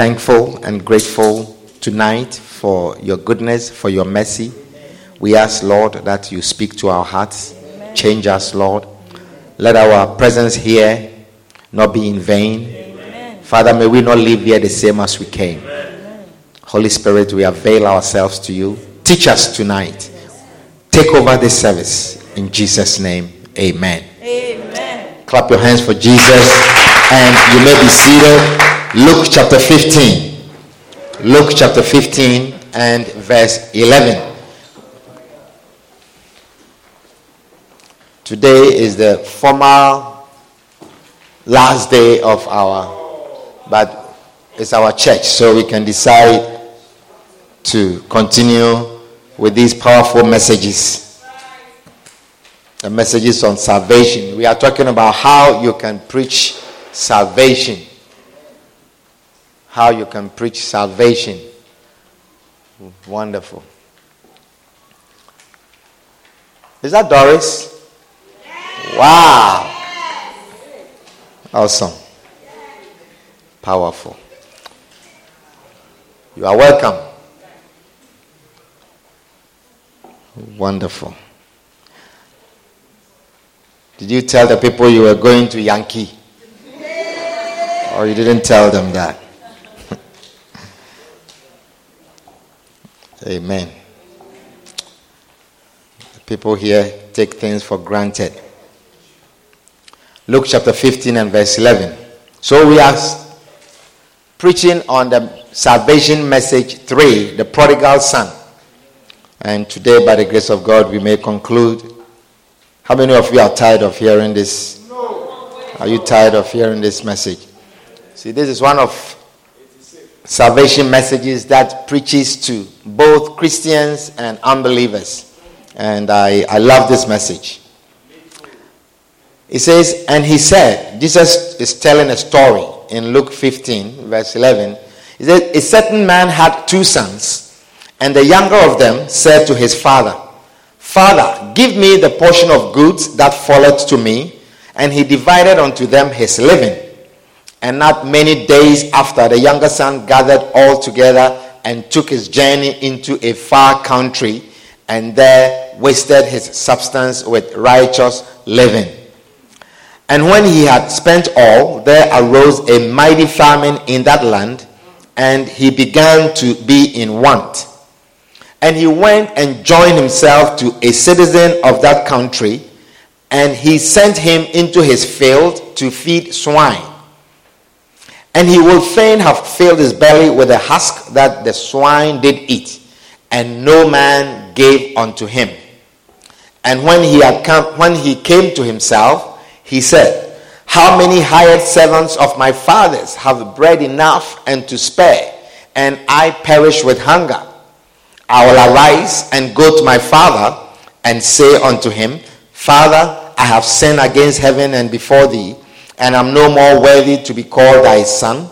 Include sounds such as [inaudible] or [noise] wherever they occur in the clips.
Thankful and grateful tonight for your goodness, for your mercy. We ask, Lord, that you speak to our hearts, change us, Lord. Let our presence here not be in vain. Father, may we not leave here the same as we came. Holy Spirit, we avail ourselves to you. Teach us tonight. Take over this service. In Jesus' name, amen. Clap your hands for Jesus. And you may be seated. Luke chapter 15. Luke chapter 15 and verse 11. Today is the formal last day of our, but it's our church, so we can decide to continue with these powerful messages the messages on salvation. We are talking about how you can preach salvation. How you can preach salvation. Wonderful. Is that Doris? Wow. Awesome. Powerful. You are welcome. Wonderful. Did you tell the people you were going to Yankee? Or you didn't tell them that? [laughs] Amen. People here take things for granted. Luke chapter 15 and verse 11. So we are preaching on the salvation message 3, the prodigal son. And today, by the grace of God, we may conclude how many of you are tired of hearing this? Are you tired of hearing this message? See, this is one of salvation messages that preaches to both Christians and unbelievers. And I, I love this message. It says, and he said, Jesus is telling a story in Luke 15, verse 11. He said, A certain man had two sons, and the younger of them said to his father, Father, give me the portion of goods that falleth to me. And he divided unto them his living. And not many days after, the younger son gathered all together and took his journey into a far country, and there wasted his substance with righteous living. And when he had spent all, there arose a mighty famine in that land, and he began to be in want. And he went and joined himself to a citizen of that country, and he sent him into his field to feed swine. And he would fain have filled his belly with the husk that the swine did eat, and no man gave unto him. And when he had come, when he came to himself, he said, How many hired servants of my father's have bread enough and to spare, and I perish with hunger? I will arise and go to my father and say unto him, Father, I have sinned against heaven and before thee, and I am no more worthy to be called thy son.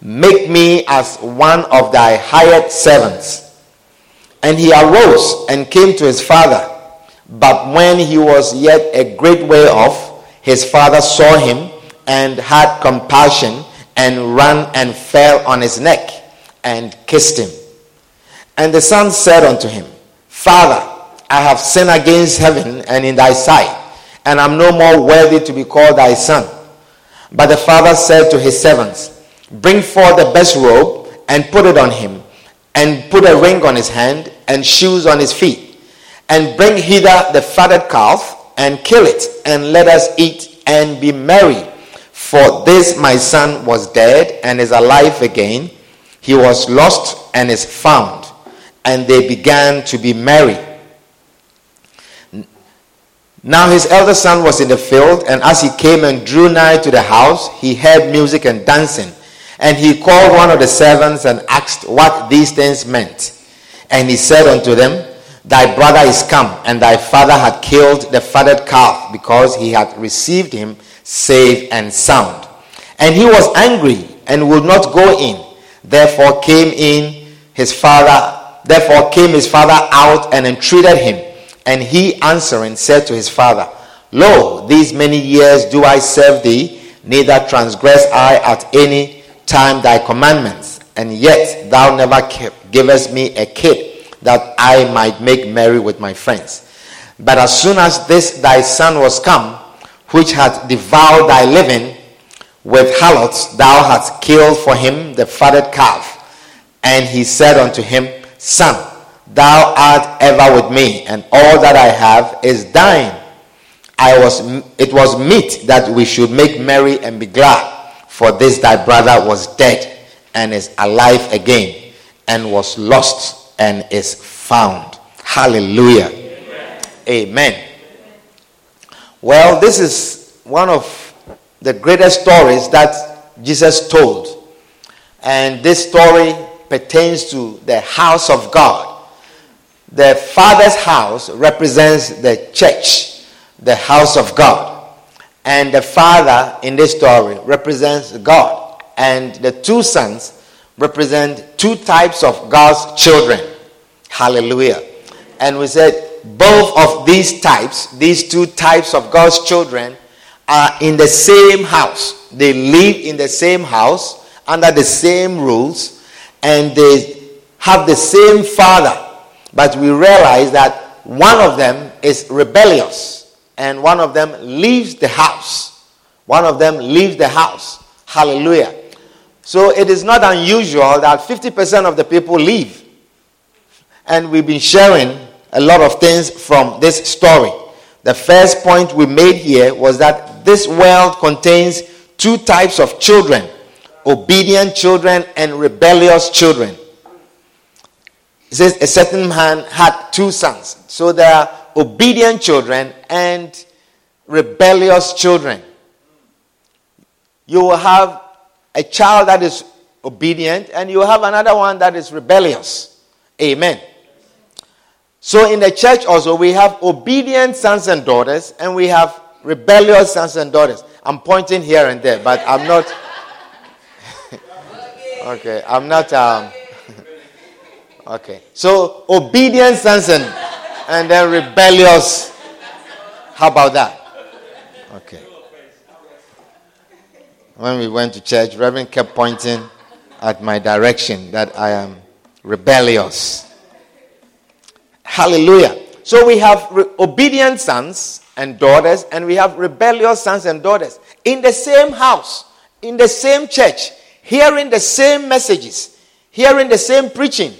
Make me as one of thy hired servants. And he arose and came to his father. But when he was yet a great way off, his father saw him and had compassion and ran and fell on his neck and kissed him. And the son said unto him, Father, I have sinned against heaven and in thy sight, and I am no more worthy to be called thy son. But the father said to his servants, Bring forth the best robe and put it on him, and put a ring on his hand and shoes on his feet, and bring hither the fatted calf and kill it, and let us eat and be merry. For this my son was dead and is alive again. He was lost and is found. And they began to be merry. Now his elder son was in the field, and as he came and drew nigh to the house, he heard music and dancing. And he called one of the servants and asked what these things meant. And he said unto them, Thy brother is come, and thy father had killed the fatted calf, because he had received him safe and sound. And he was angry and would not go in. Therefore came in his father, therefore came his father out and entreated him. And he answering said to his father, Lo, these many years do I serve thee, neither transgress I at any time thy commandments, and yet thou never givest me a kid that I might make merry with my friends. But as soon as this thy son was come, which had devoured thy living with harlots, thou hast killed for him the fatted calf. And he said unto him, Son, Thou art ever with me, and all that I have is thine. I was, it was meet that we should make merry and be glad, for this thy brother was dead and is alive again, and was lost and is found. Hallelujah. Amen. Amen. Well, this is one of the greatest stories that Jesus told. And this story pertains to the house of God the Father's house represents the church, the house of God. And the Father in this story represents God. And the two sons represent two types of God's children. Hallelujah. And we said both of these types, these two types of God's children, are in the same house. They live in the same house under the same rules and they have the same father but we realize that one of them is rebellious and one of them leaves the house. One of them leaves the house. Hallelujah. So it is not unusual that 50% of the people leave. And we've been sharing a lot of things from this story. The first point we made here was that this world contains two types of children obedient children and rebellious children. It says a certain man had two sons. So there are obedient children and rebellious children. You will have a child that is obedient and you have another one that is rebellious. Amen. So in the church also we have obedient sons and daughters and we have rebellious sons and daughters. I'm pointing here and there, but I'm not. Okay, I'm not. Um, [laughs] Okay. So obedient sons and, and then rebellious. How about that? Okay. When we went to church, Reverend kept pointing at my direction that I am rebellious. Hallelujah. So we have re- obedient sons and daughters, and we have rebellious sons and daughters in the same house, in the same church, hearing the same messages, hearing the same preaching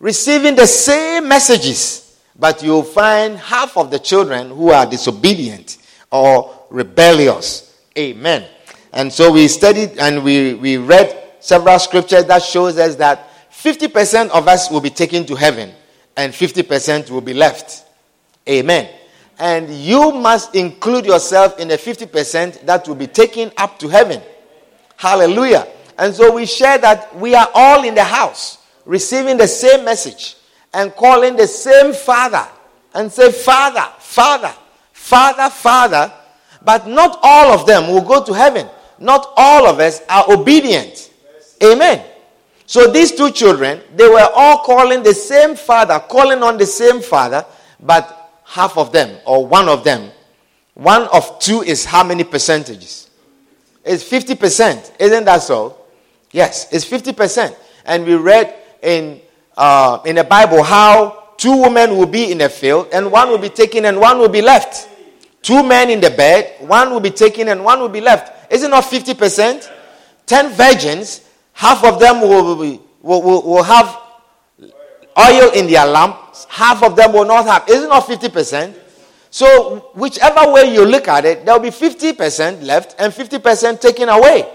receiving the same messages, but you'll find half of the children who are disobedient or rebellious. Amen. And so we studied and we, we read several scriptures that shows us that 50% of us will be taken to heaven and 50% will be left. Amen. And you must include yourself in the 50% that will be taken up to heaven. Hallelujah. And so we share that we are all in the house receiving the same message and calling the same father and say, Father, Father, Father, Father, but not all of them will go to heaven. Not all of us are obedient. Amen. So these two children, they were all calling the same father, calling on the same father, but half of them, or one of them, one of two is how many percentages? It's 50%. Isn't that so? Yes, it's 50%. And we read in, uh, in the Bible how two women will be in a field and one will be taken and one will be left. Two men in the bed, one will be taken and one will be left. Is it not 50%? Ten virgins, half of them will, be, will, will, will have oil in their lamps, half of them will not have. Is it not 50%? So, whichever way you look at it, there will be 50% left and 50% taken away.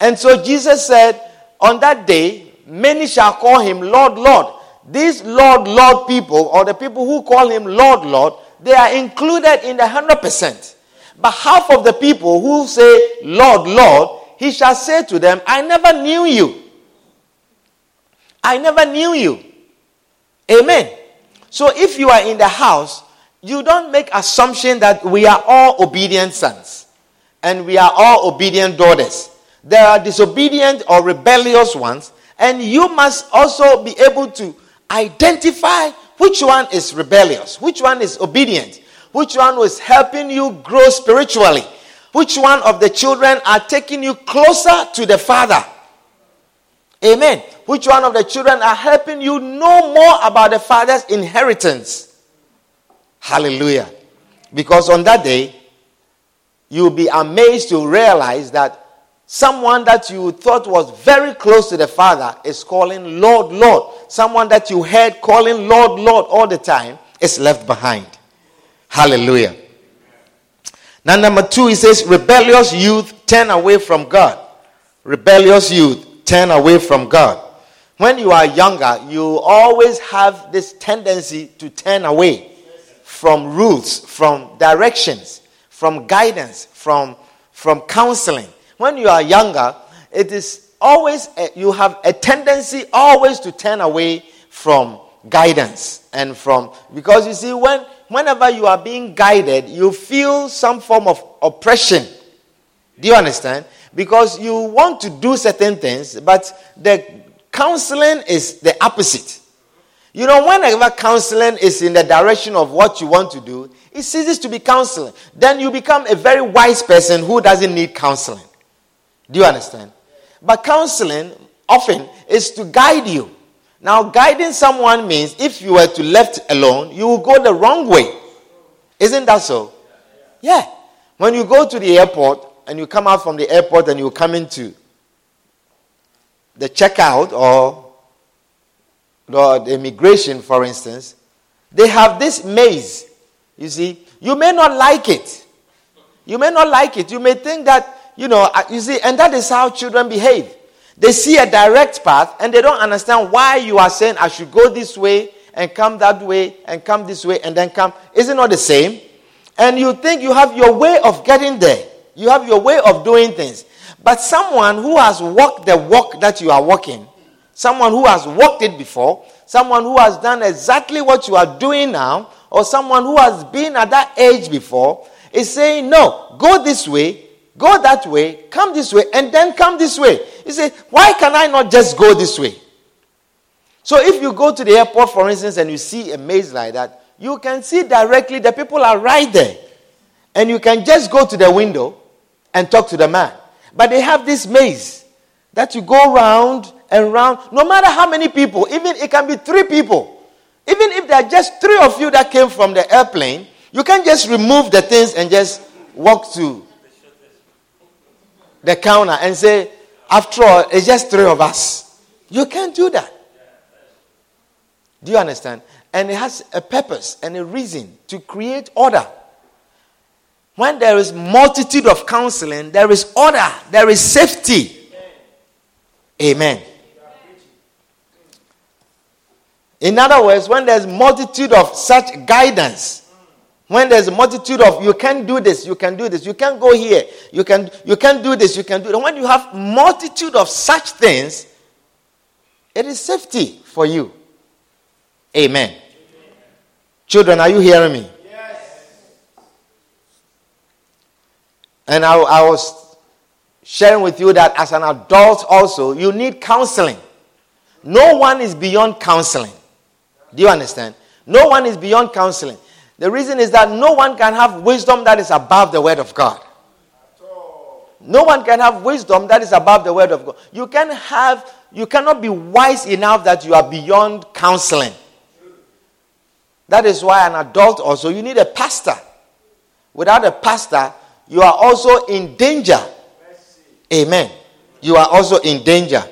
And so Jesus said, on that day, many shall call him Lord, Lord. These Lord, Lord people, or the people who call him Lord, Lord, they are included in the 100%. But half of the people who say, Lord, Lord, he shall say to them, I never knew you. I never knew you. Amen. So if you are in the house, you don't make assumption that we are all obedient sons and we are all obedient daughters. There are disobedient or rebellious ones, and you must also be able to identify which one is rebellious, which one is obedient, which one was helping you grow spiritually, which one of the children are taking you closer to the Father. Amen. Which one of the children are helping you know more about the Father's inheritance? Hallelujah. Because on that day, you'll be amazed to realize that Someone that you thought was very close to the Father is calling Lord, Lord. Someone that you heard calling Lord, Lord all the time is left behind. Hallelujah. Now, number two, he says, rebellious youth turn away from God. Rebellious youth turn away from God. When you are younger, you always have this tendency to turn away from rules, from directions, from guidance, from, from counseling when you are younger, it is always, a, you have a tendency always to turn away from guidance and from, because you see, when, whenever you are being guided, you feel some form of oppression. Do you understand? Because you want to do certain things, but the counseling is the opposite. You know, whenever counseling is in the direction of what you want to do, it ceases to be counseling. Then you become a very wise person who doesn't need counseling. Do you understand? But counseling often is to guide you. Now, guiding someone means if you were to left alone, you will go the wrong way. Isn't that so? Yeah. When you go to the airport and you come out from the airport and you come into the checkout or the immigration, for instance, they have this maze. You see, you may not like it. You may not like it. You may think that you know, you see, and that is how children behave. They see a direct path and they don't understand why you are saying, I should go this way and come that way and come this way and then come. Is it not the same? And you think you have your way of getting there, you have your way of doing things. But someone who has walked the walk that you are walking, someone who has walked it before, someone who has done exactly what you are doing now, or someone who has been at that age before, is saying, No, go this way Go that way, come this way, and then come this way. You say, why can I not just go this way? So if you go to the airport, for instance, and you see a maze like that, you can see directly the people are right there. And you can just go to the window and talk to the man. But they have this maze that you go round and round, no matter how many people, even it can be three people. Even if there are just three of you that came from the airplane, you can just remove the things and just walk to the counter and say, after all, it's just three of us. You can't do that. Do you understand? And it has a purpose and a reason to create order. When there is multitude of counseling, there is order, there is safety. Amen. In other words, when there's multitude of such guidance, when there's a multitude of you can do this, you can do this, you can go here, you can you can do this, you can do it. When you have multitude of such things, it is safety for you. Amen. Amen. Children, are you hearing me? Yes. And I, I was sharing with you that as an adult, also, you need counseling. No one is beyond counseling. Do you understand? No one is beyond counseling. The reason is that no one can have wisdom that is above the word of God. No one can have wisdom that is above the word of God. You can have you cannot be wise enough that you are beyond counseling. That is why an adult also you need a pastor. Without a pastor, you are also in danger. Amen. You are also in danger.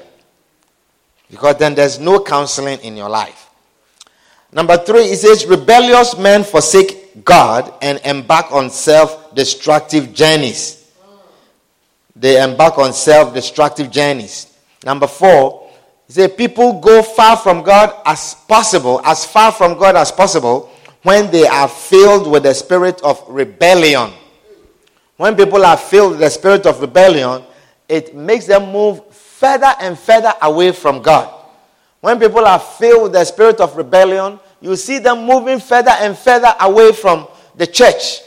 Because then there's no counseling in your life. Number three, it says, rebellious men forsake God and embark on self destructive journeys. They embark on self destructive journeys. Number four, it says, people go far from God as possible, as far from God as possible, when they are filled with the spirit of rebellion. When people are filled with the spirit of rebellion, it makes them move further and further away from God. When people are filled with the spirit of rebellion, you see them moving further and further away from the church.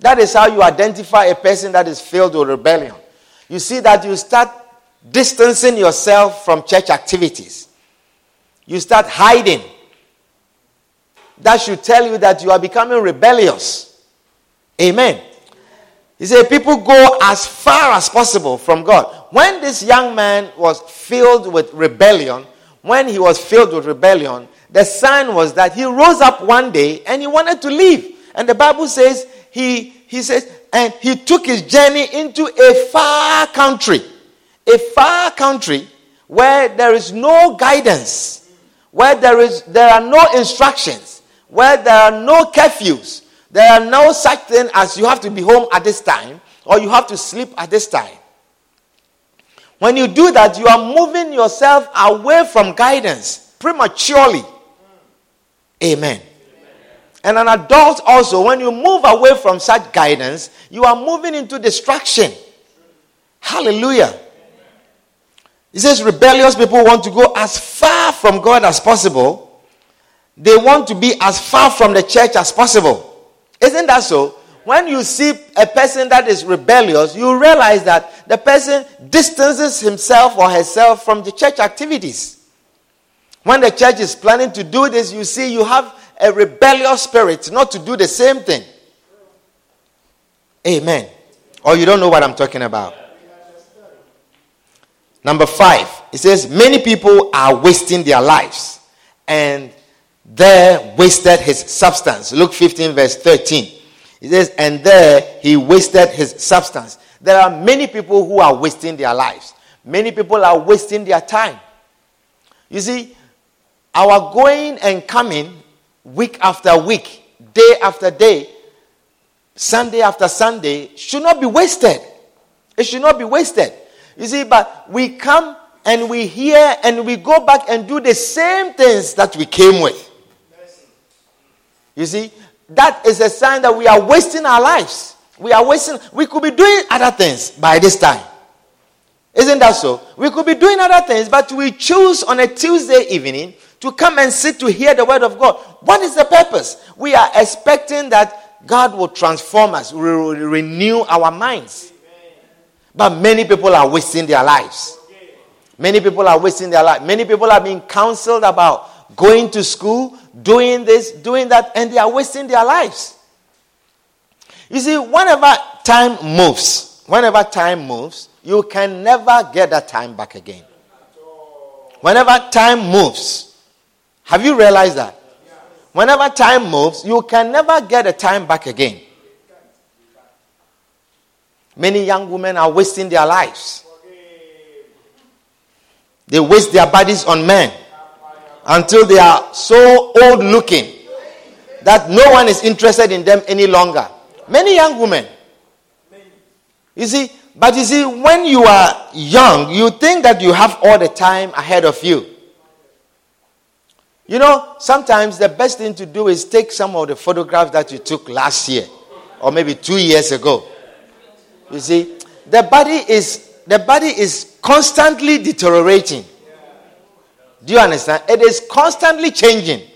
That is how you identify a person that is filled with rebellion. You see that you start distancing yourself from church activities. You start hiding. That should tell you that you are becoming rebellious. Amen. He said, People go as far as possible from God. When this young man was filled with rebellion, when he was filled with rebellion, the sign was that he rose up one day and he wanted to leave. And the Bible says he he says, and he took his journey into a far country, a far country where there is no guidance, where there is there are no instructions, where there are no curfews, there are no such thing as you have to be home at this time or you have to sleep at this time. When you do that, you are moving yourself away from guidance prematurely. Amen. And an adult also, when you move away from such guidance, you are moving into destruction. Hallelujah. He says rebellious people want to go as far from God as possible. They want to be as far from the church as possible. Isn't that so? When you see a person that is rebellious, you realize that the person distances himself or herself from the church activities. When the church is planning to do this, you see you have a rebellious spirit not to do the same thing. Amen. Or you don't know what I'm talking about. Number five, it says, Many people are wasting their lives, and there wasted his substance. Luke 15, verse 13. It says, And there he wasted his substance. There are many people who are wasting their lives. Many people are wasting their time. You see, our going and coming week after week, day after day, Sunday after Sunday should not be wasted. It should not be wasted. You see, but we come and we hear and we go back and do the same things that we came with. You see, that is a sign that we are wasting our lives. We are wasting, we could be doing other things by this time. Isn't that so? We could be doing other things, but we choose on a Tuesday evening to come and sit to hear the word of God. What is the purpose? We are expecting that God will transform us, will renew our minds. But many people are wasting their lives. Many people are wasting their life. Many people are being counseled about going to school, doing this, doing that, and they are wasting their lives. You see, whenever time moves, whenever time moves, you can never get that time back again. Whenever time moves, have you realized that? Whenever time moves, you can never get a time back again. Many young women are wasting their lives. They waste their bodies on men until they are so old looking that no one is interested in them any longer. Many young women. You see, but you see, when you are young, you think that you have all the time ahead of you. You know, sometimes the best thing to do is take some of the photographs that you took last year or maybe two years ago. You see, the body is the body is constantly deteriorating. Do you understand? It is constantly changing.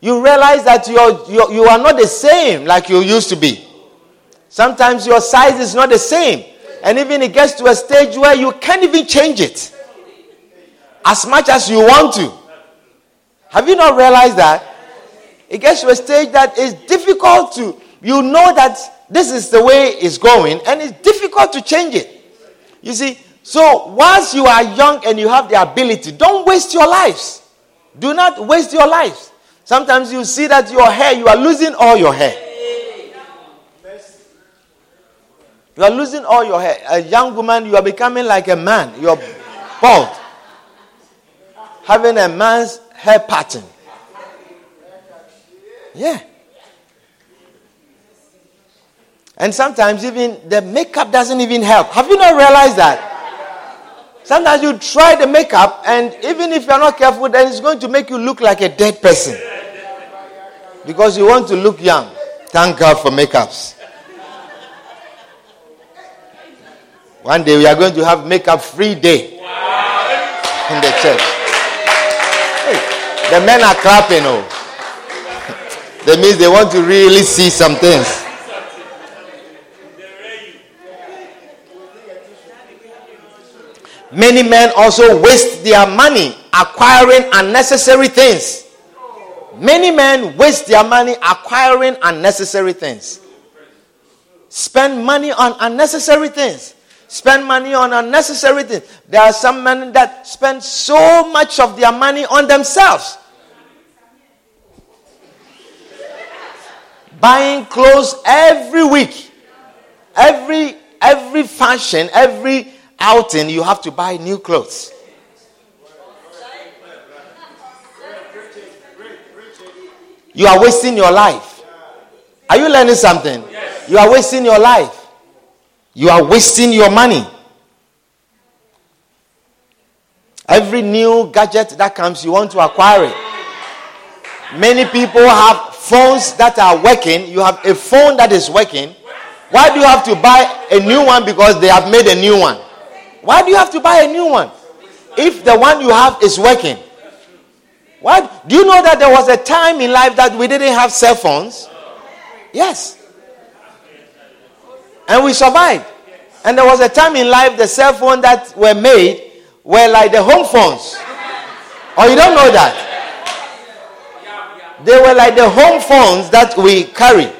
You realize that you're, you're, you are not the same like you used to be. Sometimes your size is not the same. And even it gets to a stage where you can't even change it as much as you want to. Have you not realized that? It gets to a stage that is difficult to, you know that this is the way it's going, and it's difficult to change it. You see, so once you are young and you have the ability, don't waste your lives. Do not waste your lives. Sometimes you see that your hair, you are losing all your hair. You are losing all your hair. A young woman, you are becoming like a man. You're bald. Having a man's hair pattern. Yeah. And sometimes even the makeup doesn't even help. Have you not realized that? Sometimes you try the makeup, and even if you're not careful, then it's going to make you look like a dead person. Because you want to look young. Thank God for makeups. One day we are going to have makeup free day in the church. The men are clapping, oh. that means they want to really see some things. Many men also waste their money acquiring unnecessary things. Many men waste their money acquiring unnecessary things. Spend money on unnecessary things spend money on unnecessary things. There are some men that spend so much of their money on themselves. Buying clothes every week. Every every fashion, every outing, you have to buy new clothes. You are wasting your life. Are you learning something? You are wasting your life. You are wasting your money. Every new gadget that comes, you want to acquire it. Many people have phones that are working. You have a phone that is working. Why do you have to buy a new one? Because they have made a new one. Why do you have to buy a new one? If the one you have is working. Why? Do you know that there was a time in life that we didn't have cell phones? Yes. And we survived. And there was a time in life the cell phones that were made were like the home phones. Or oh, you don't know that? They were like the home phones that we carry.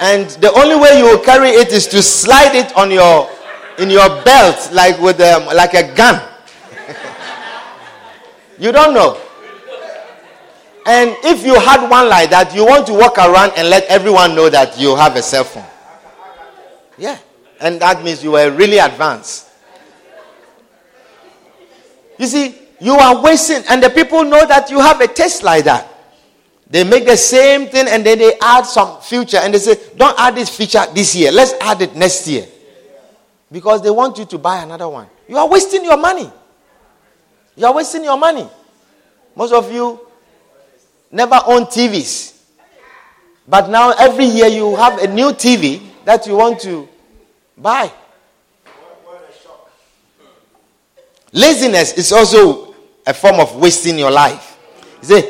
And the only way you will carry it is to slide it on your in your belt like with um, like a gun. [laughs] you don't know. And if you had one like that, you want to walk around and let everyone know that you have a cell phone. Yeah. And that means you were really advanced. You see, you are wasting, and the people know that you have a taste like that. They make the same thing and then they add some future and they say, Don't add this feature this year, let's add it next year. Because they want you to buy another one. You are wasting your money. You are wasting your money. Most of you never own TVs. But now every year you have a new TV that you want to buy. Laziness is also a form of wasting your life.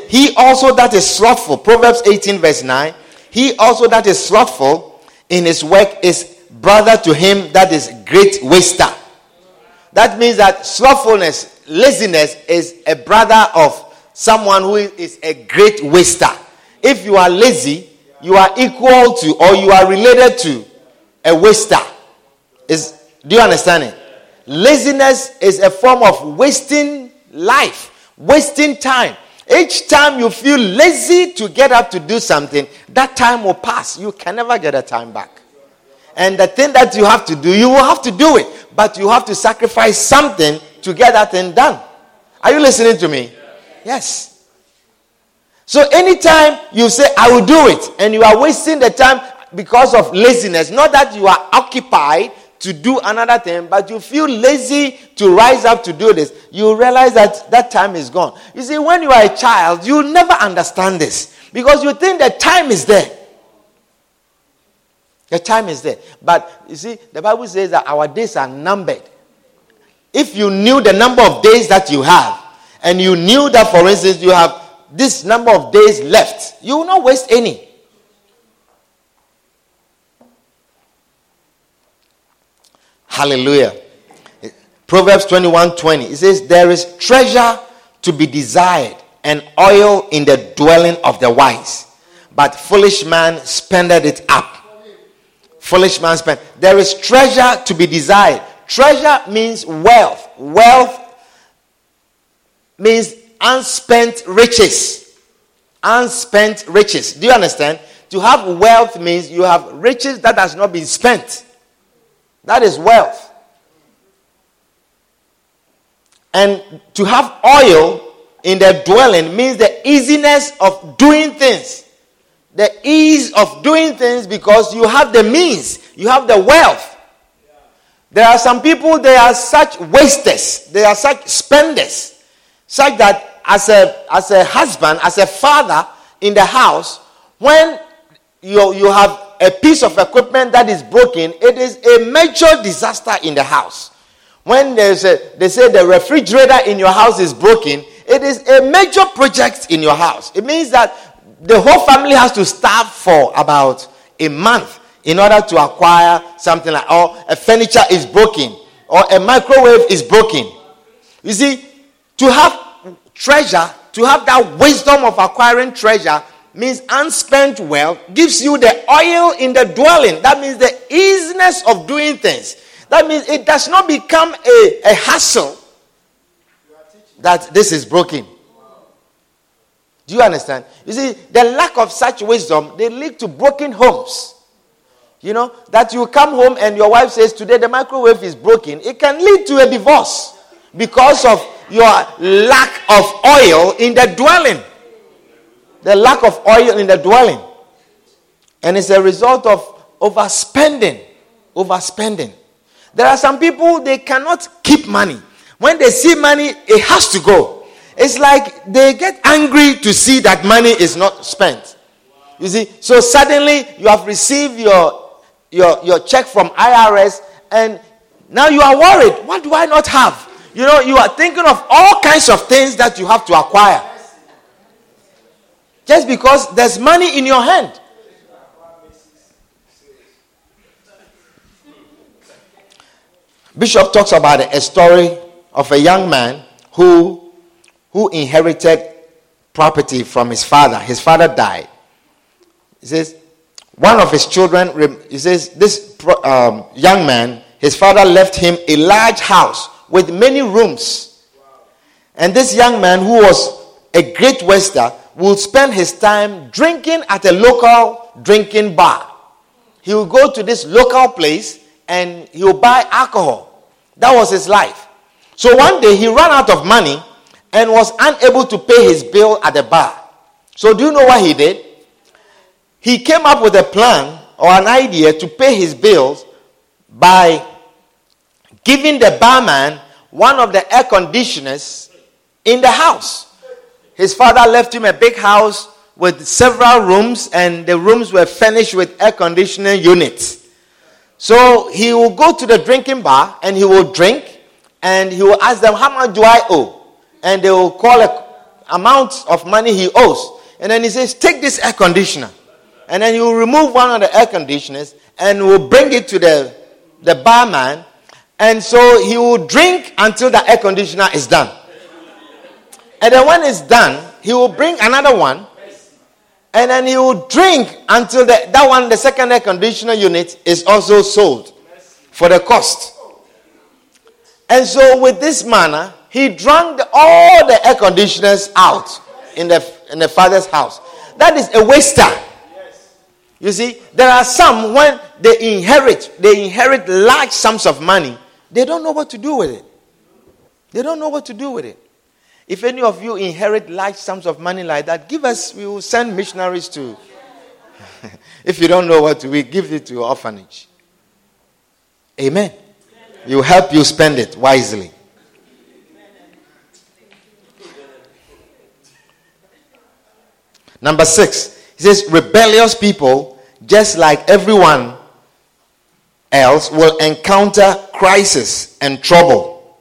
He also that is slothful, Proverbs 18, verse 9, he also that is slothful in his work is brother to him that is great waster. That means that slothfulness, laziness is a brother of someone who is a great waster. If you are lazy, you are equal to or you are related to a waster. Is do you understand it? Laziness is a form of wasting life, wasting time. Each time you feel lazy to get up to do something, that time will pass. You can never get a time back. And the thing that you have to do, you will have to do it. But you have to sacrifice something to get that thing done. Are you listening to me? Yes. So anytime you say, I will do it, and you are wasting the time because of laziness, not that you are occupied to do another thing, but you feel lazy to rise up to do this, you realize that that time is gone. You see, when you are a child, you never understand this because you think the time is there. The time is there. But you see, the Bible says that our days are numbered. If you knew the number of days that you have, and you knew that, for instance, you have this number of days left, you will not waste any. Hallelujah. Proverbs 21 20. It says, There is treasure to be desired and oil in the dwelling of the wise, but foolish man spendeth it up. Foolish man spend. There is treasure to be desired. Treasure means wealth. Wealth means unspent riches. Unspent riches. Do you understand? To have wealth means you have riches that has not been spent. That is wealth. And to have oil in the dwelling means the easiness of doing things. The ease of doing things because you have the means, you have the wealth. There are some people, they are such wasters, they are such spenders, such that as a, as a husband, as a father in the house, when you, you have a piece of equipment that is broken, it is a major disaster in the house. When there's a, they say the refrigerator in your house is broken, it is a major project in your house. It means that the whole family has to starve for about a month in order to acquire something like, or a furniture is broken, or a microwave is broken. You see, to have treasure, to have that wisdom of acquiring treasure, means unspent wealth gives you the oil in the dwelling. That means the easiness of doing things. That means it does not become a, a hassle that this is broken. Do you understand? You see, the lack of such wisdom, they lead to broken homes. You know, that you come home and your wife says, Today the microwave is broken. It can lead to a divorce because of your lack of oil in the dwelling. The lack of oil in the dwelling. And it's a result of overspending. Overspending. There are some people, they cannot keep money. When they see money, it has to go. It's like they get angry to see that money is not spent. You see, so suddenly you have received your, your, your check from IRS and now you are worried. What do I not have? You know, you are thinking of all kinds of things that you have to acquire. Just because there's money in your hand. Bishop talks about a story of a young man who, who inherited property from his father. His father died. He says, one of his children, he says, this um, young man, his father left him a large house with many rooms. And this young man, who was a great waster, would spend his time drinking at a local drinking bar. He would go to this local place and he would buy alcohol. That was his life. So one day he ran out of money and was unable to pay his bill at the bar. So do you know what he did? He came up with a plan or an idea to pay his bills by giving the barman one of the air conditioners in the house. His father left him a big house with several rooms, and the rooms were furnished with air conditioning units. So he will go to the drinking bar and he will drink, and he will ask them, How much do I owe? And they will call a amount of money he owes. And then he says, Take this air conditioner. And then he will remove one of the air conditioners and will bring it to the, the barman. And so he will drink until the air conditioner is done. And then when it's done, he will bring another one. And then he will drink until the, that one, the second air conditioner unit, is also sold for the cost. And so, with this manner, he drank all the air conditioners out in the, in the father's house. That is a waster. You see, there are some when they inherit, they inherit large sums of money, they don't know what to do with it. They don't know what to do with it. If any of you inherit large sums of money like that, give us, we will send missionaries to. [laughs] if you don't know what to, do, we give it to your orphanage. Amen. You help you spend it wisely. Number six, he says, rebellious people, just like everyone else, will encounter crisis and trouble.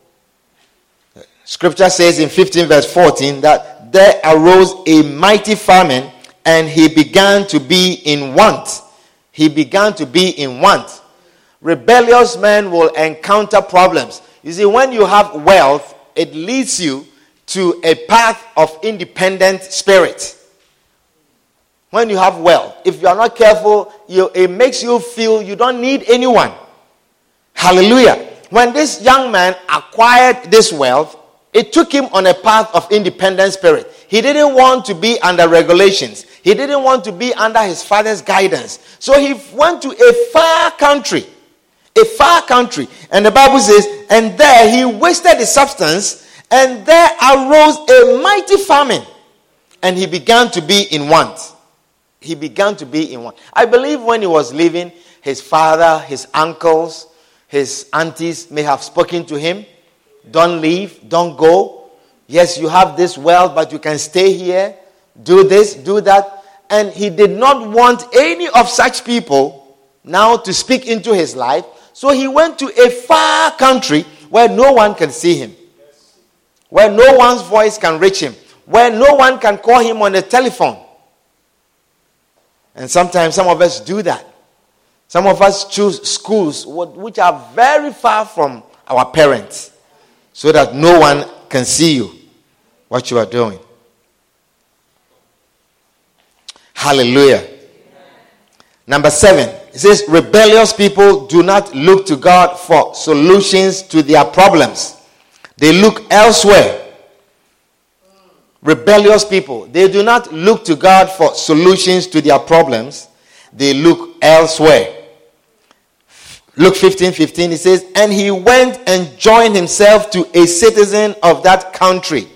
Scripture says in 15 verse 14 that there arose a mighty famine and he began to be in want. He began to be in want rebellious men will encounter problems. You see, when you have wealth, it leads you to a path of independent spirit. When you have wealth, if you are not careful, you, it makes you feel you don't need anyone. Hallelujah. When this young man acquired this wealth, it took him on a path of independent spirit. He didn't want to be under regulations. He didn't want to be under his father's guidance. So he went to a far country a far country. And the Bible says, and there he wasted his substance, and there arose a mighty famine, and he began to be in want. He began to be in want. I believe when he was leaving, his father, his uncles, His aunties may have spoken to him don't leave, don't go. Yes, you have this wealth, but you can stay here, do this, do that. And he did not want any of such people now to speak into his life. So he went to a far country where no one can see him, where no one's voice can reach him, where no one can call him on the telephone. And sometimes some of us do that. Some of us choose schools which are very far from our parents so that no one can see you, what you are doing. Hallelujah. Number seven, it says, rebellious people do not look to God for solutions to their problems, they look elsewhere. Rebellious people, they do not look to God for solutions to their problems, they look elsewhere. Luke 15 15, it says, And he went and joined himself to a citizen of that country.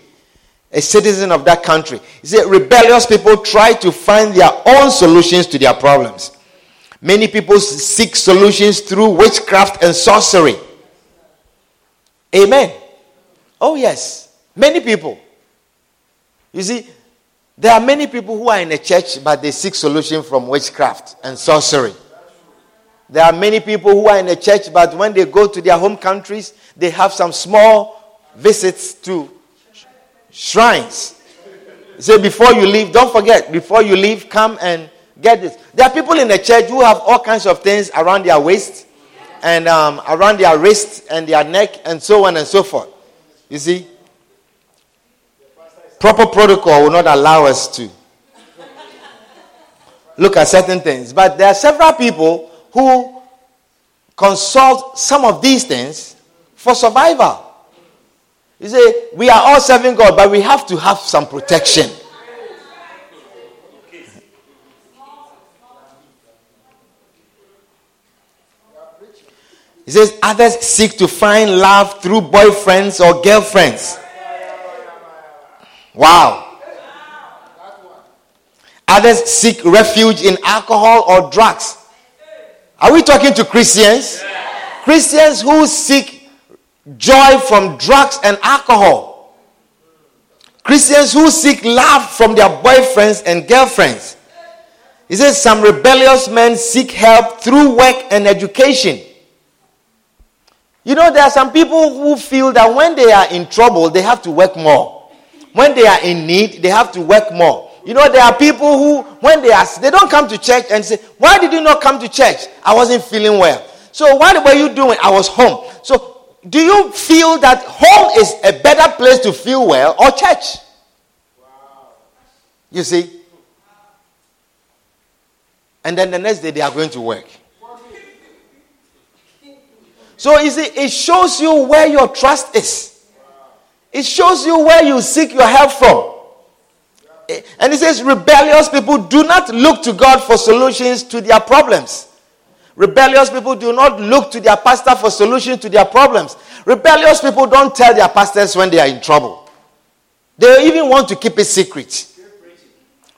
A citizen of that country. He said, Rebellious people try to find their own solutions to their problems. Many people seek solutions through witchcraft and sorcery. Amen. Oh, yes. Many people. You see, there are many people who are in a church, but they seek solution from witchcraft and sorcery. There are many people who are in a church, but when they go to their home countries, they have some small visits to shrines. Say, before you leave, don't forget, before you leave, come and get this. There are people in the church who have all kinds of things around their waist and um, around their wrist and their neck and so on and so forth. You see? Proper protocol will not allow us to look at certain things. But there are several people who consult some of these things for survival. You say, we are all serving God, but we have to have some protection. He says, others seek to find love through boyfriends or girlfriends. Wow. Others seek refuge in alcohol or drugs. Are we talking to Christians? Christians who seek joy from drugs and alcohol. Christians who seek love from their boyfriends and girlfriends. He says some rebellious men seek help through work and education. You know, there are some people who feel that when they are in trouble, they have to work more. When they are in need, they have to work more. You know, there are people who, when they ask, they don't come to church and say, Why did you not come to church? I wasn't feeling well. So, what were you doing? I was home. So, do you feel that home is a better place to feel well or church? Wow. You see? And then the next day they are going to work. So, you see, it shows you where your trust is, it shows you where you seek your help from. And he says, rebellious people do not look to God for solutions to their problems. Rebellious people do not look to their pastor for solutions to their problems. Rebellious people don't tell their pastors when they are in trouble. They even want to keep it secret.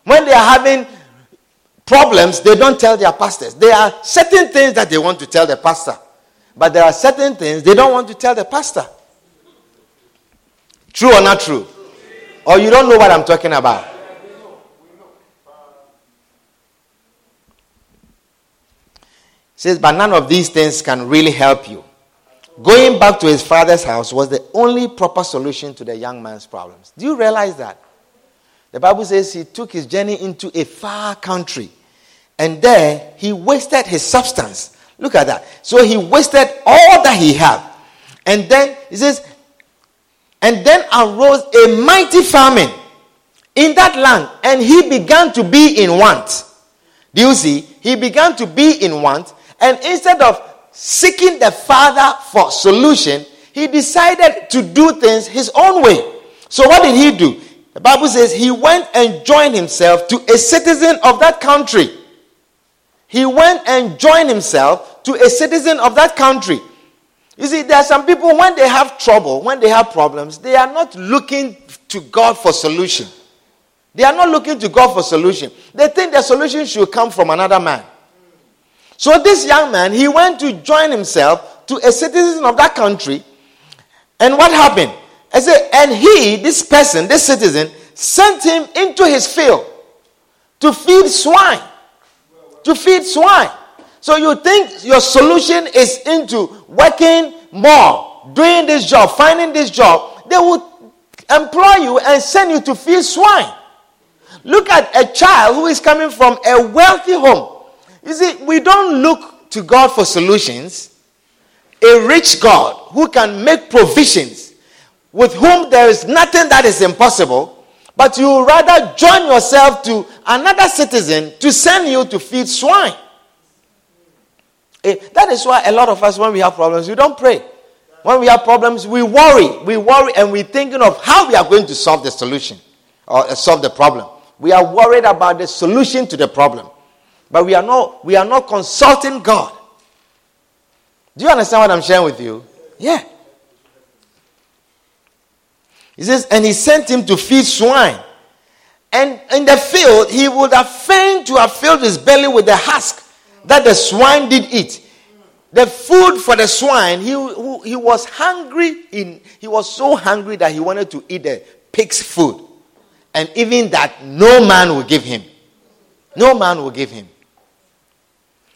When they are having problems, they don't tell their pastors. There are certain things that they want to tell the pastor, but there are certain things they don't want to tell the pastor. True or not true? Or you don't know what I'm talking about? says, But none of these things can really help you. Going back to his father's house was the only proper solution to the young man's problems. Do you realize that? The Bible says he took his journey into a far country and there he wasted his substance. Look at that. So he wasted all that he had. And then he says, and then arose a mighty famine in that land, and he began to be in want. Do you see? He began to be in want, and instead of seeking the Father for solution, he decided to do things his own way. So what did he do? The Bible says he went and joined himself to a citizen of that country. He went and joined himself to a citizen of that country. You see, there are some people when they have trouble, when they have problems, they are not looking to God for solution. They are not looking to God for solution. They think the solution should come from another man. So this young man, he went to join himself to a citizen of that country. And what happened? I said, and he, this person, this citizen, sent him into his field to feed swine. To feed swine. So you think your solution is into working more, doing this job, finding this job. They will employ you and send you to feed swine. Look at a child who is coming from a wealthy home. You see, we don't look to God for solutions. A rich God who can make provisions, with whom there is nothing that is impossible, but you rather join yourself to another citizen to send you to feed swine. Eh, that is why a lot of us, when we have problems, we don't pray. When we have problems, we worry. We worry and we're thinking of how we are going to solve the solution or uh, solve the problem. We are worried about the solution to the problem. But we are not, we are not consulting God. Do you understand what I'm sharing with you? Yeah. He says, and he sent him to feed swine. And in the field, he would have fain to have filled his belly with the husk that the swine did eat. The food for the swine, he, he was hungry. In, he was so hungry that he wanted to eat the pig's food. And even that, no man will give him. No man will give him.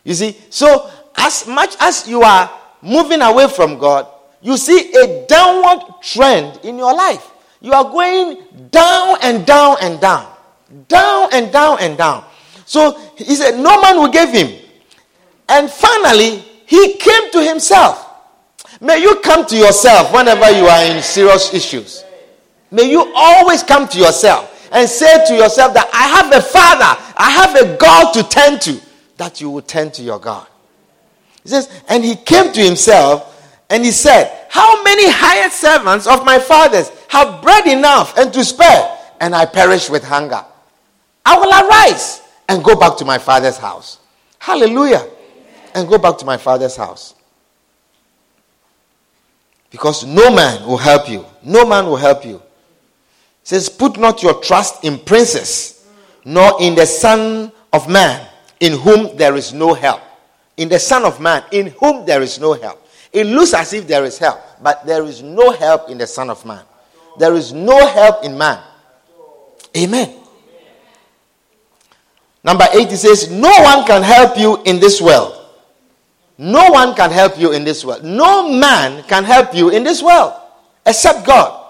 You see, so as much as you are moving away from God, you see a downward trend in your life. You are going down and down and down. Down and down and down. So he said, No man will give him. And finally, he came to himself. May you come to yourself whenever you are in serious issues. May you always come to yourself and say to yourself that I have a father, I have a God to turn to, that you will turn to your God. He says, and he came to himself and he said, How many hired servants of my father's have bread enough and to spare, and I perish with hunger? I will arise and go back to my father's house. Hallelujah and go back to my father's house. Because no man will help you. No man will help you. It says, Put not your trust in princes, nor in the Son of Man, in whom there is no help. In the Son of Man, in whom there is no help. It looks as if there is help, but there is no help in the Son of Man. There is no help in man. Amen. Number eight, it says, No one can help you in this world. No one can help you in this world. No man can help you in this world except God.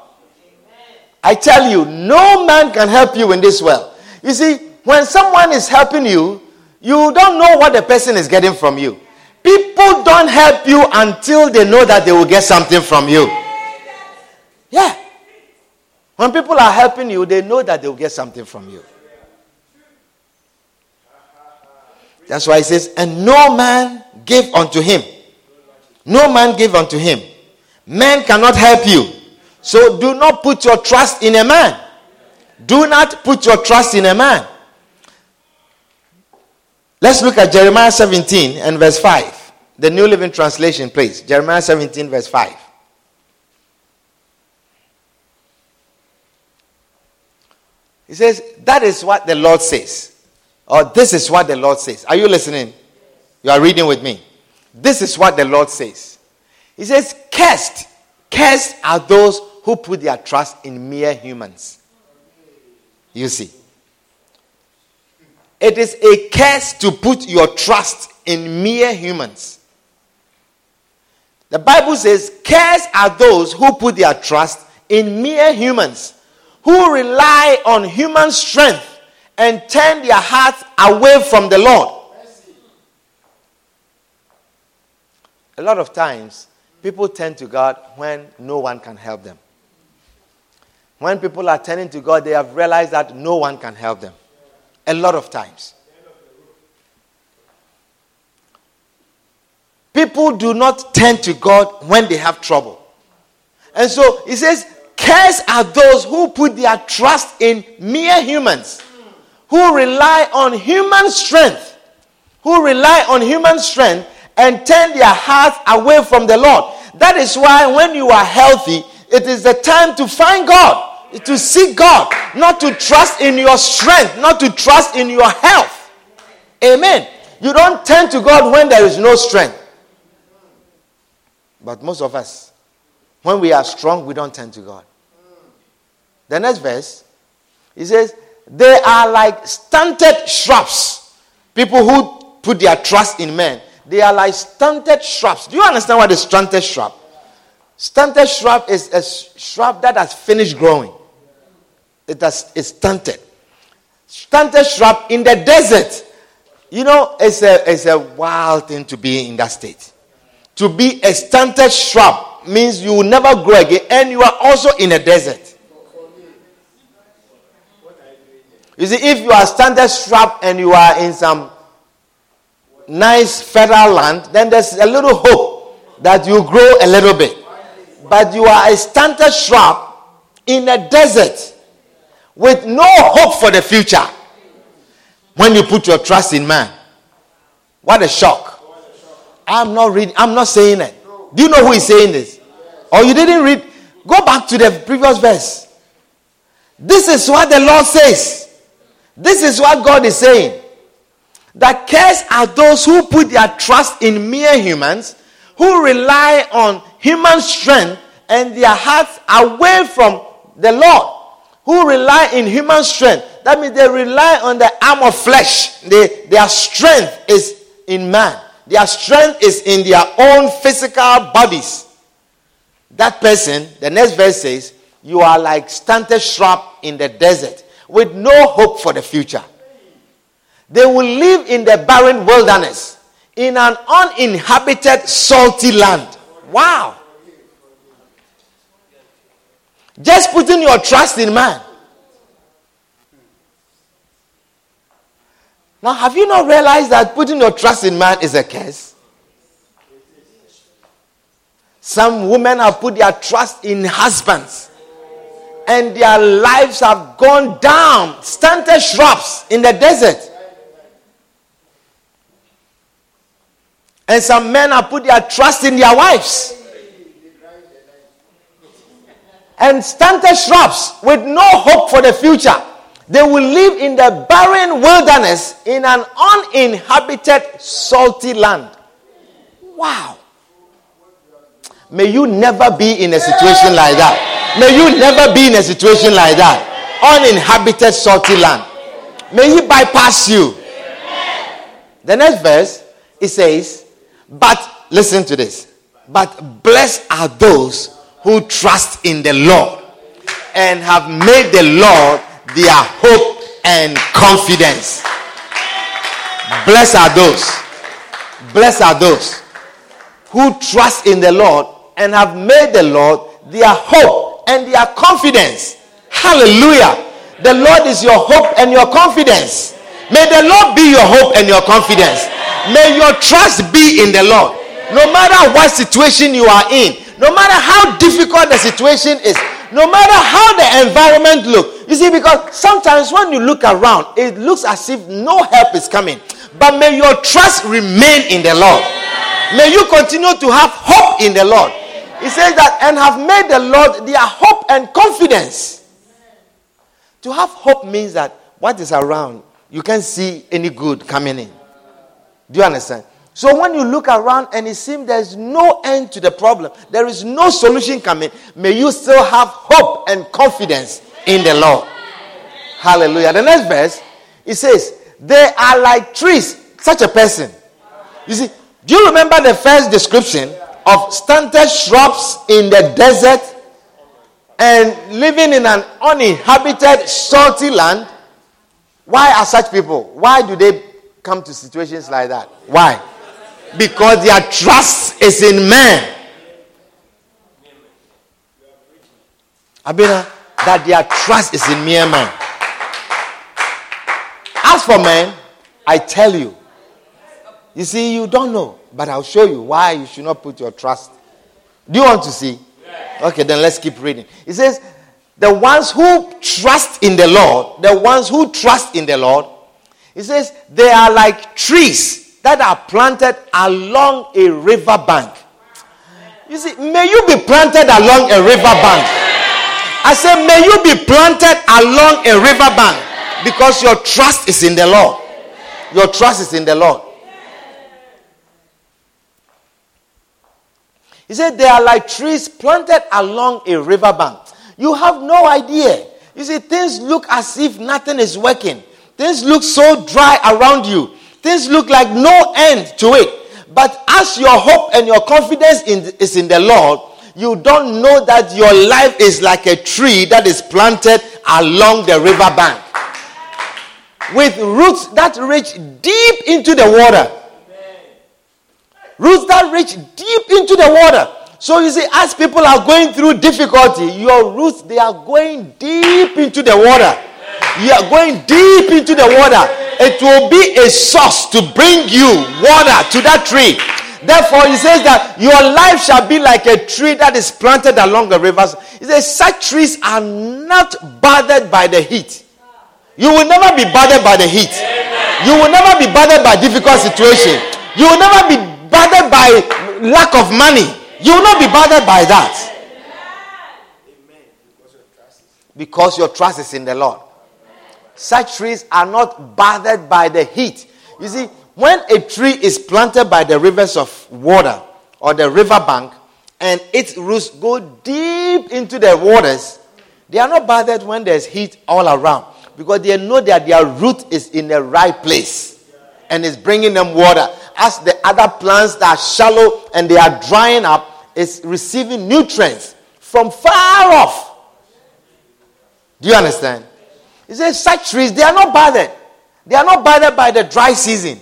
I tell you, no man can help you in this world. You see, when someone is helping you, you don't know what the person is getting from you. People don't help you until they know that they will get something from you. Yeah. When people are helping you, they know that they will get something from you. That's why he says, and no man give unto him. No man give unto him. Man cannot help you. So do not put your trust in a man. Do not put your trust in a man. Let's look at Jeremiah 17 and verse 5. The New Living Translation, please. Jeremiah 17, verse 5. He says, That is what the Lord says. Or this is what the Lord says. Are you listening? You are reading with me. This is what the Lord says. He says, Cursed, cursed are those who put their trust in mere humans. You see. It is a curse to put your trust in mere humans. The Bible says, Cursed are those who put their trust in mere humans, who rely on human strength and turn their hearts away from the Lord. A lot of times, people turn to God when no one can help them. When people are turning to God, they have realized that no one can help them. A lot of times. People do not turn to God when they have trouble. And so he says, Cursed are those who put their trust in mere humans, who rely on human strength, who rely on human strength and turn their hearts away from the Lord. That is why when you are healthy, it is the time to find God, to seek God, not to trust in your strength, not to trust in your health. Amen. You don't turn to God when there is no strength. But most of us, when we are strong, we don't turn to God. The next verse, he says, They are like stunted shrubs. People who put their trust in men, they are like stunted shrubs. Do you understand what is stunted shrub? Stunted shrub is a shrub that has finished growing. It has, it's stunted. Stunted shrub in the desert. You know, it's a, it's a wild thing to be in that state. To be a stunted shrub means you will never grow again and you are also in a desert. You see, if you are stunted shrub and you are in some nice fertile land, then there's a little hope that you grow a little bit. But you are a stunted shrub in a desert with no hope for the future when you put your trust in man. What a shock. I'm not reading, I'm not saying it. Do you know who is saying this? Or you didn't read? Go back to the previous verse. This is what the Lord says. This is what God is saying. That cares are those who put their trust in mere humans, who rely on human strength and their hearts away from the Lord, who rely in human strength. That means they rely on the arm of flesh. They, their strength is in man. Their strength is in their own physical bodies. That person, the next verse says, you are like stunted shrub in the desert with no hope for the future. They will live in the barren wilderness, in an uninhabited, salty land. Wow. Just putting your trust in man. Now, have you not realized that putting your trust in man is a curse? Some women have put their trust in husbands and their lives have gone down, stunted shrubs in the desert. And some men have put their trust in their wives. And stunted shrubs with no hope for the future. They will live in the barren wilderness in an uninhabited, salty land. Wow. May you never be in a situation like that. May you never be in a situation like that. Uninhabited, salty land. May he bypass you. The next verse, it says, But listen to this. But blessed are those who trust in the Lord and have made the Lord their hope and confidence. Blessed are those. Blessed are those who trust in the Lord and have made the Lord their hope and their confidence. Hallelujah. The Lord is your hope and your confidence. May the Lord be your hope and your confidence. May your trust be in the Lord. No matter what situation you are in, no matter how difficult the situation is, no matter how the environment looks. You see, because sometimes when you look around, it looks as if no help is coming. But may your trust remain in the Lord. May you continue to have hope in the Lord. He says that, and have made the Lord their hope and confidence. To have hope means that what is around, you can't see any good coming in. Do you understand? So when you look around and it seems there's no end to the problem, there is no solution coming, may you still have hope and confidence in the Lord. Hallelujah. The next verse, it says, They are like trees. Such a person. You see, do you remember the first description of stunted shrubs in the desert and living in an uninhabited, salty land? Why are such people? Why do they come to situations like that? Why? Because their trust is in man. Abina, that their trust is in mere man. As for men, I tell you, you see, you don't know, but I'll show you why you should not put your trust. Do you want to see? Okay, then let's keep reading. It says, The ones who trust in the Lord, the ones who trust in the Lord, it says, they are like trees that are planted along a river bank. You see, may you be planted along a river bank. I say, may you be planted along a river bank because your trust is in the Lord. Your trust is in the Lord. He said they are like trees planted along a riverbank. You have no idea. You see, things look as if nothing is working. Things look so dry around you. Things look like no end to it. But as your hope and your confidence in, is in the Lord, you don't know that your life is like a tree that is planted along the riverbank with roots that reach deep into the water. Roots that reach deep into the water. So you see, as people are going through difficulty, your roots they are going deep into the water. You are going deep into the water. It will be a source to bring you water to that tree. Therefore, he says that your life shall be like a tree that is planted along the rivers. He says, such trees are not bothered by the heat. You will never be bothered by the heat. You will never be bothered by difficult situation. You will never be bothered by lack of money. You will not be bothered by that. Because your trust is in the Lord. Such trees are not bothered by the heat. You see, when a tree is planted by the rivers of water or the riverbank and its roots go deep into the waters, they are not bothered when there's heat all around because they know that their root is in the right place and is bringing them water. As the other plants that are shallow and they are drying up, is receiving nutrients from far off. Do you understand? He says, such trees, they are not bothered. They are not bothered by the dry season.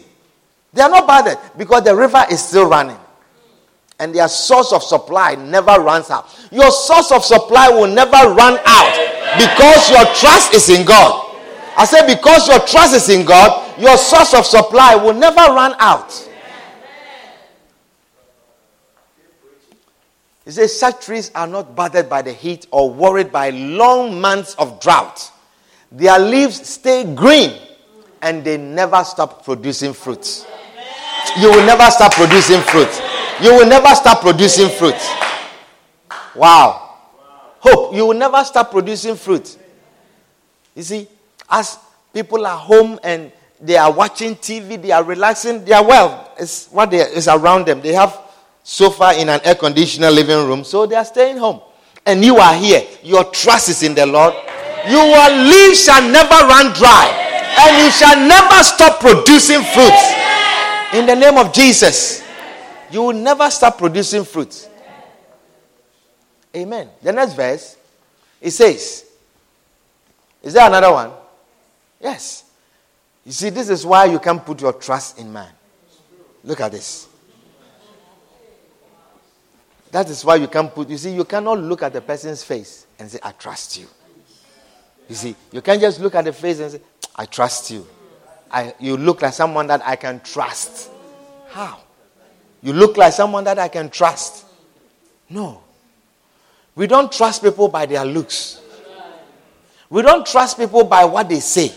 They are not bothered because the river is still running. And their source of supply never runs out. Your source of supply will never run out because your trust is in God. I said, because your trust is in God, your source of supply will never run out. He says, such trees are not bothered by the heat or worried by long months of drought. Their leaves stay green and they never stop producing fruits. You will never stop producing fruit. You will never stop producing fruit. Wow. Hope, you will never stop producing fruit. You see, as people are home and they are watching TV, they are relaxing, they are well. It's what they, is around them. They have sofa in an air conditioner living room, so they are staying home. And you are here. Your trust is in the Lord. Your leaves shall never run dry, and you shall never stop producing fruits. In the name of Jesus, you will never stop producing fruits. Amen. The next verse, it says, Is there another one? Yes. You see, this is why you can't put your trust in man. Look at this. That is why you can't put, you see, you cannot look at the person's face and say, I trust you. You see, you can't just look at the face and say, I trust you. I, you look like someone that I can trust. How? You look like someone that I can trust. No. We don't trust people by their looks. We don't trust people by what they say.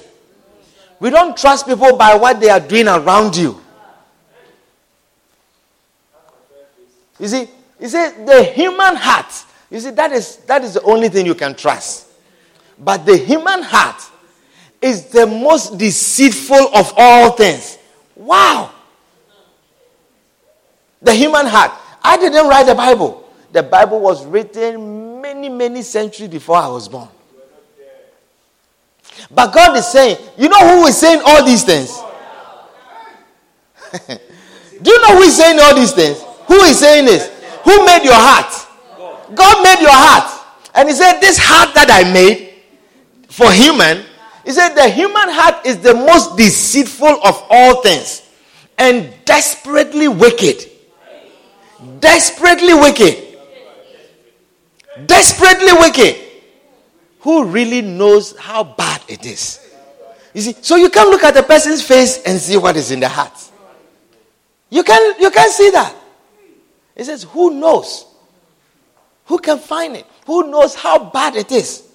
We don't trust people by what they are doing around you. You see, you see, the human heart, you see, that is, that is the only thing you can trust. But the human heart is the most deceitful of all things. Wow. The human heart. I didn't write the Bible. The Bible was written many, many centuries before I was born. But God is saying, you know who is saying all these things? [laughs] Do you know who is saying all these things? Who is saying this? Who made your heart? God made your heart. And He said, This heart that I made for human, He said, the human heart is the most deceitful of all things and desperately wicked. Desperately wicked. Desperately wicked. Who really knows how bad it is? You see, so you can't look at a person's face and see what is in the heart. You can you can see that. It says, Who knows? Who can find it? Who knows how bad it is?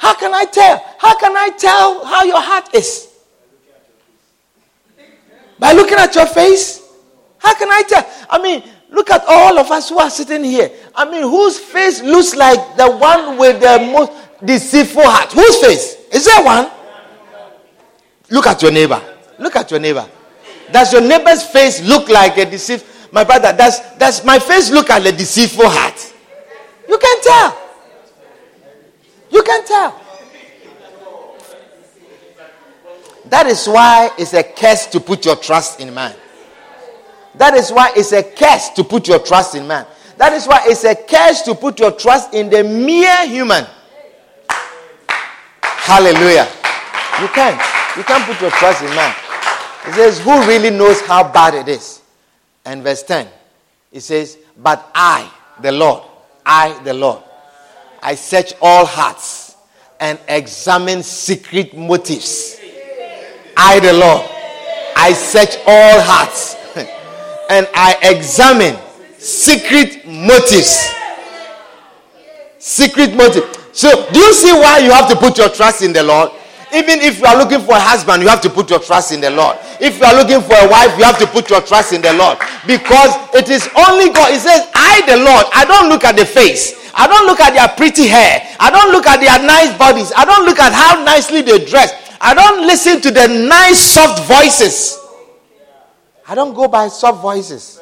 How can I tell? How can I tell how your heart is? By looking at your face? How can I tell? I mean, look at all of us who are sitting here. I mean, whose face looks like the one with the most deceitful heart? Whose face? Is there one? Look at your neighbor. Look at your neighbor. Does your neighbor's face look like a deceit? my brother, does, does my face look like a deceitful heart? You can tell. You can tell. That is why it's a curse to put your trust in man. That is why it's a curse to put your trust in man. That is why it's a curse to put your trust in the mere human. Hallelujah. You can't. You can't put your trust in man. He says, Who really knows how bad it is? And verse 10, he says, But I, the Lord, I, the Lord, I search all hearts and examine secret motives. I, the Lord, I search all hearts [laughs] and I examine secret motives. Secret motive. So, do you see why you have to put your trust in the Lord? Even if you are looking for a husband, you have to put your trust in the Lord. If you are looking for a wife, you have to put your trust in the Lord. Because it is only God. It says, I, the Lord, I don't look at the face. I don't look at their pretty hair. I don't look at their nice bodies. I don't look at how nicely they dress. I don't listen to the nice, soft voices. I don't go by soft voices.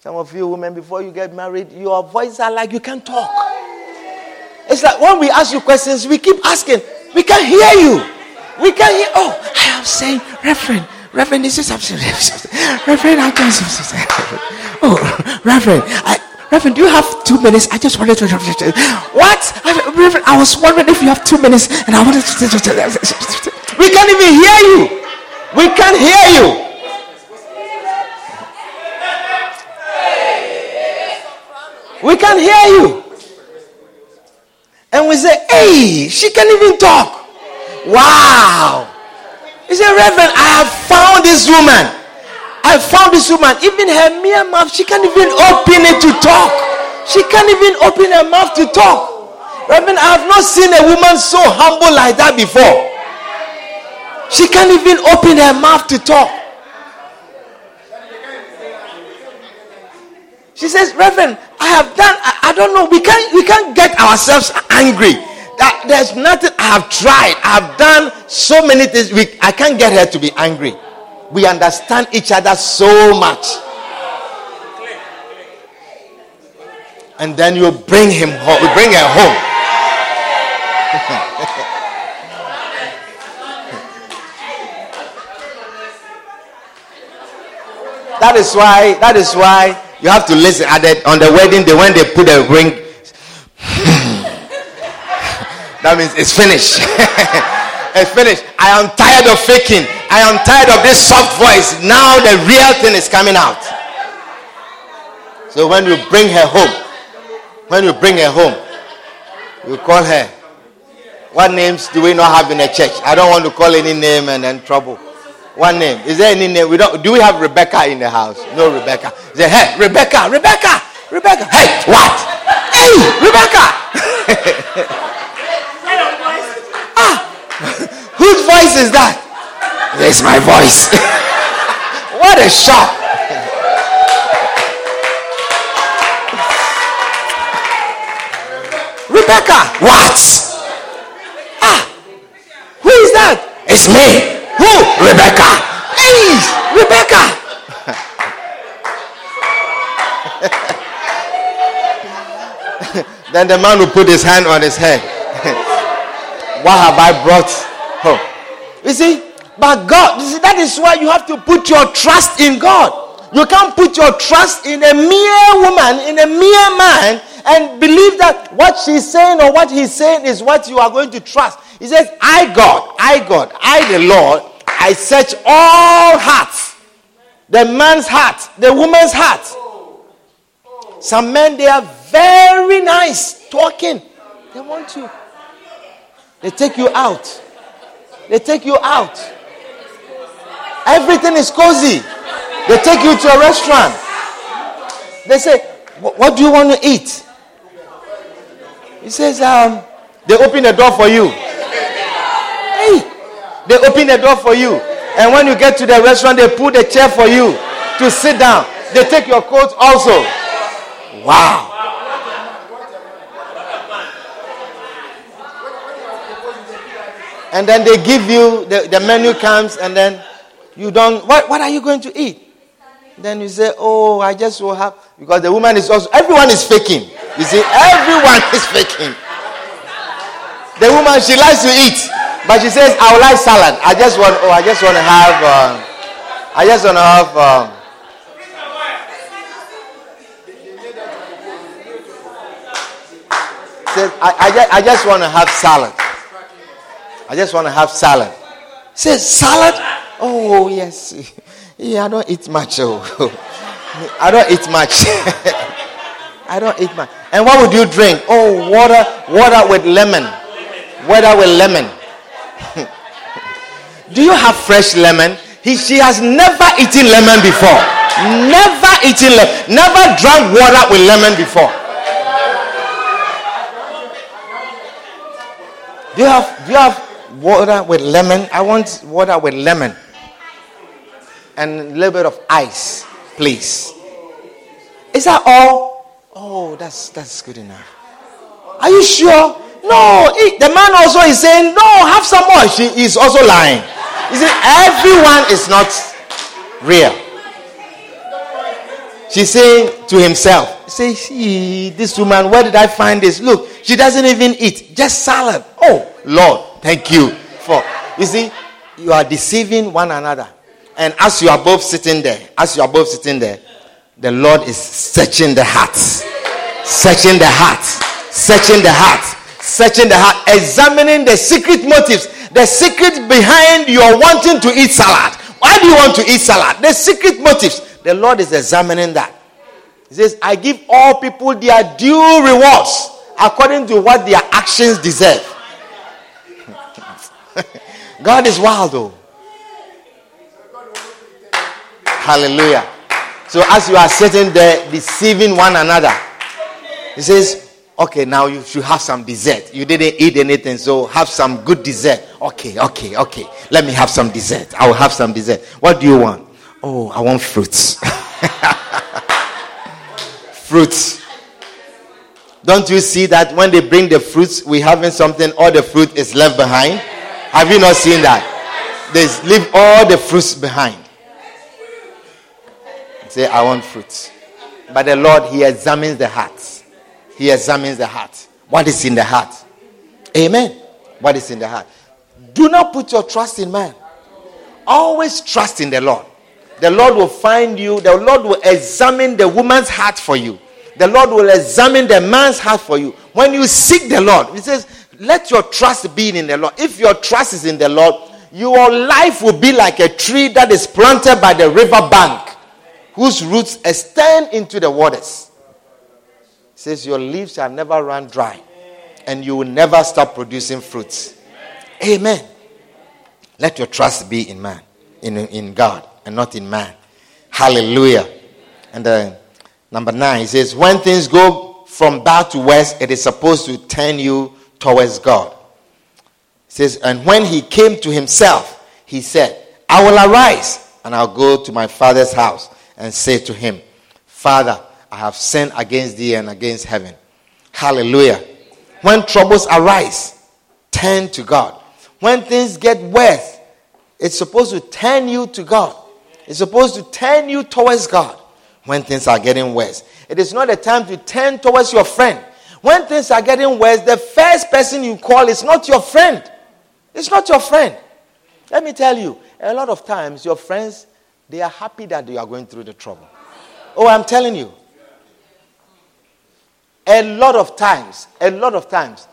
Some of you women, before you get married, your voices are like you can't talk. It's like when we ask you questions, we keep asking. We can't hear you. We can't hear. Oh, I am saying, Reverend, Reverend, this is [laughs] absolutely. Reverend, I just. Oh, Reverend, I, Reverend, do you have two minutes? I just wanted to. What? Reverend, I was wondering if you have two minutes, and I wanted to. We can't even hear you. We can't hear you. We can't hear you. And we say, hey, she can't even talk. Wow. He said, Reverend, I have found this woman. I found this woman. Even her mere mouth, she can't even open it to talk. She can't even open her mouth to talk. Reverend, I have not seen a woman so humble like that before. She can't even open her mouth to talk. She says, Reverend, I have done, I, I, don't know, we can't we can't get ourselves angry. That there's nothing I have tried. I have done so many things. We, I can't get her to be angry. We understand each other so much. And then you bring him home, you bring her home. [laughs] that is why, that is why you have to listen. At the, on the wedding day, when they put the ring, that means it's finished. [laughs] it's finished. I am tired of faking. I am tired of this soft voice. Now the real thing is coming out. So when you bring her home, when you bring her home, you call her. What names do we not have in the church? I don't want to call any name and then trouble. One name. Is there any name? We don't. Do we have Rebecca in the house? No Rebecca. Say, hey, Rebecca, Rebecca, Rebecca. Hey, what? Hey, Rebecca. ah, whose voice is that? It's my voice. [laughs] what a shock. Rebecca, what? Ah, who is that? It's me. Who? Rebecca. Hey, Rebecca. [laughs] then the man will put his hand on his head. [laughs] what have I brought home? You see, but God, you see, that is why you have to put your trust in God. You can't put your trust in a mere woman, in a mere man, and believe that what she's saying or what he's saying is what you are going to trust. He says, I, God, I, God, I, the Lord, I search all hearts the man's heart, the woman's heart. Some men, they are very nice talking. They want you. They take you out. They take you out. Everything is cozy. They take you to a restaurant. They say, What do you want to eat? He says, um, They open the door for you. Hey, they open the door for you. And when you get to the restaurant, they put a chair for you to sit down. They take your coat also. Wow. And then they give you, the, the menu comes, and then you don't, what, what are you going to eat? Then you say, Oh, I just will have, because the woman is also, everyone is faking. You see, everyone is faking. The woman, she likes to eat, but she says, I would like salad. I just want, oh, I just want to have, uh, I just want to have, um, says, I, I, just, I just want to have salad. I just want to have salad. Say, salad? Oh, yes. [laughs] Yeah, I don't eat much. Oh. [laughs] I don't eat much. [laughs] I don't eat much. And what would you drink? Oh, water, water with lemon. Water with lemon. Do you have fresh lemon? He, she has never eaten lemon before. Never eaten lemon. Never drank water with lemon before. Do you have do you have water with lemon? I want water with lemon and a little bit of ice, please. Is that all? Oh, that's that's good enough. Are you sure? No, he, the man also is saying, No, have some more. She is also lying. You see, everyone is not real. She's saying to himself, Say, see, this woman, where did I find this? Look, she doesn't even eat, just salad. Oh, Lord, thank you for. You see, you are deceiving one another. And as you are both sitting there, as you are both sitting there, the Lord is searching the heart, searching the heart, searching the heart, searching the heart, examining the secret motives, the secret behind your wanting to eat salad. Why do you want to eat salad? The secret motives. The Lord is examining that. He says, I give all people their due rewards according to what their actions deserve. [laughs] God is wild though. Hallelujah. So as you are sitting there deceiving one another, he says, Okay, now you should have some dessert. You didn't eat anything, so have some good dessert. Okay, okay, okay. Let me have some dessert. I will have some dessert. What do you want? Oh, I want fruits. [laughs] fruits. Don't you see that when they bring the fruits, we having something, all the fruit is left behind? Have you not seen that? They leave all the fruits behind. Say, I want fruits. But the Lord, He examines the heart. He examines the heart. What is in the heart? Amen. What is in the heart? Do not put your trust in man. Always trust in the Lord. The Lord will find you. The Lord will examine the woman's heart for you. The Lord will examine the man's heart for you. When you seek the Lord, He says, let your trust be in the Lord. If your trust is in the Lord, your life will be like a tree that is planted by the river bank whose roots extend into the waters. Says, Your leaves shall never run dry, and you will never stop producing fruits. Amen. Let your trust be in man, in, in God, and not in man. Hallelujah. And then number nine, he says, When things go from bad to worse, it is supposed to turn you towards God. He says, And when he came to himself, he said, I will arise and I'll go to my father's house and say to him, Father, I have sinned against thee and against heaven. Hallelujah. When troubles arise, turn to God. When things get worse, it's supposed to turn you to God. It's supposed to turn you towards God when things are getting worse. It is not a time to turn towards your friend. When things are getting worse, the first person you call is not your friend. It's not your friend. Let me tell you, a lot of times your friends they are happy that you are going through the trouble. Oh, I'm telling you. A lot of times, a lot of times,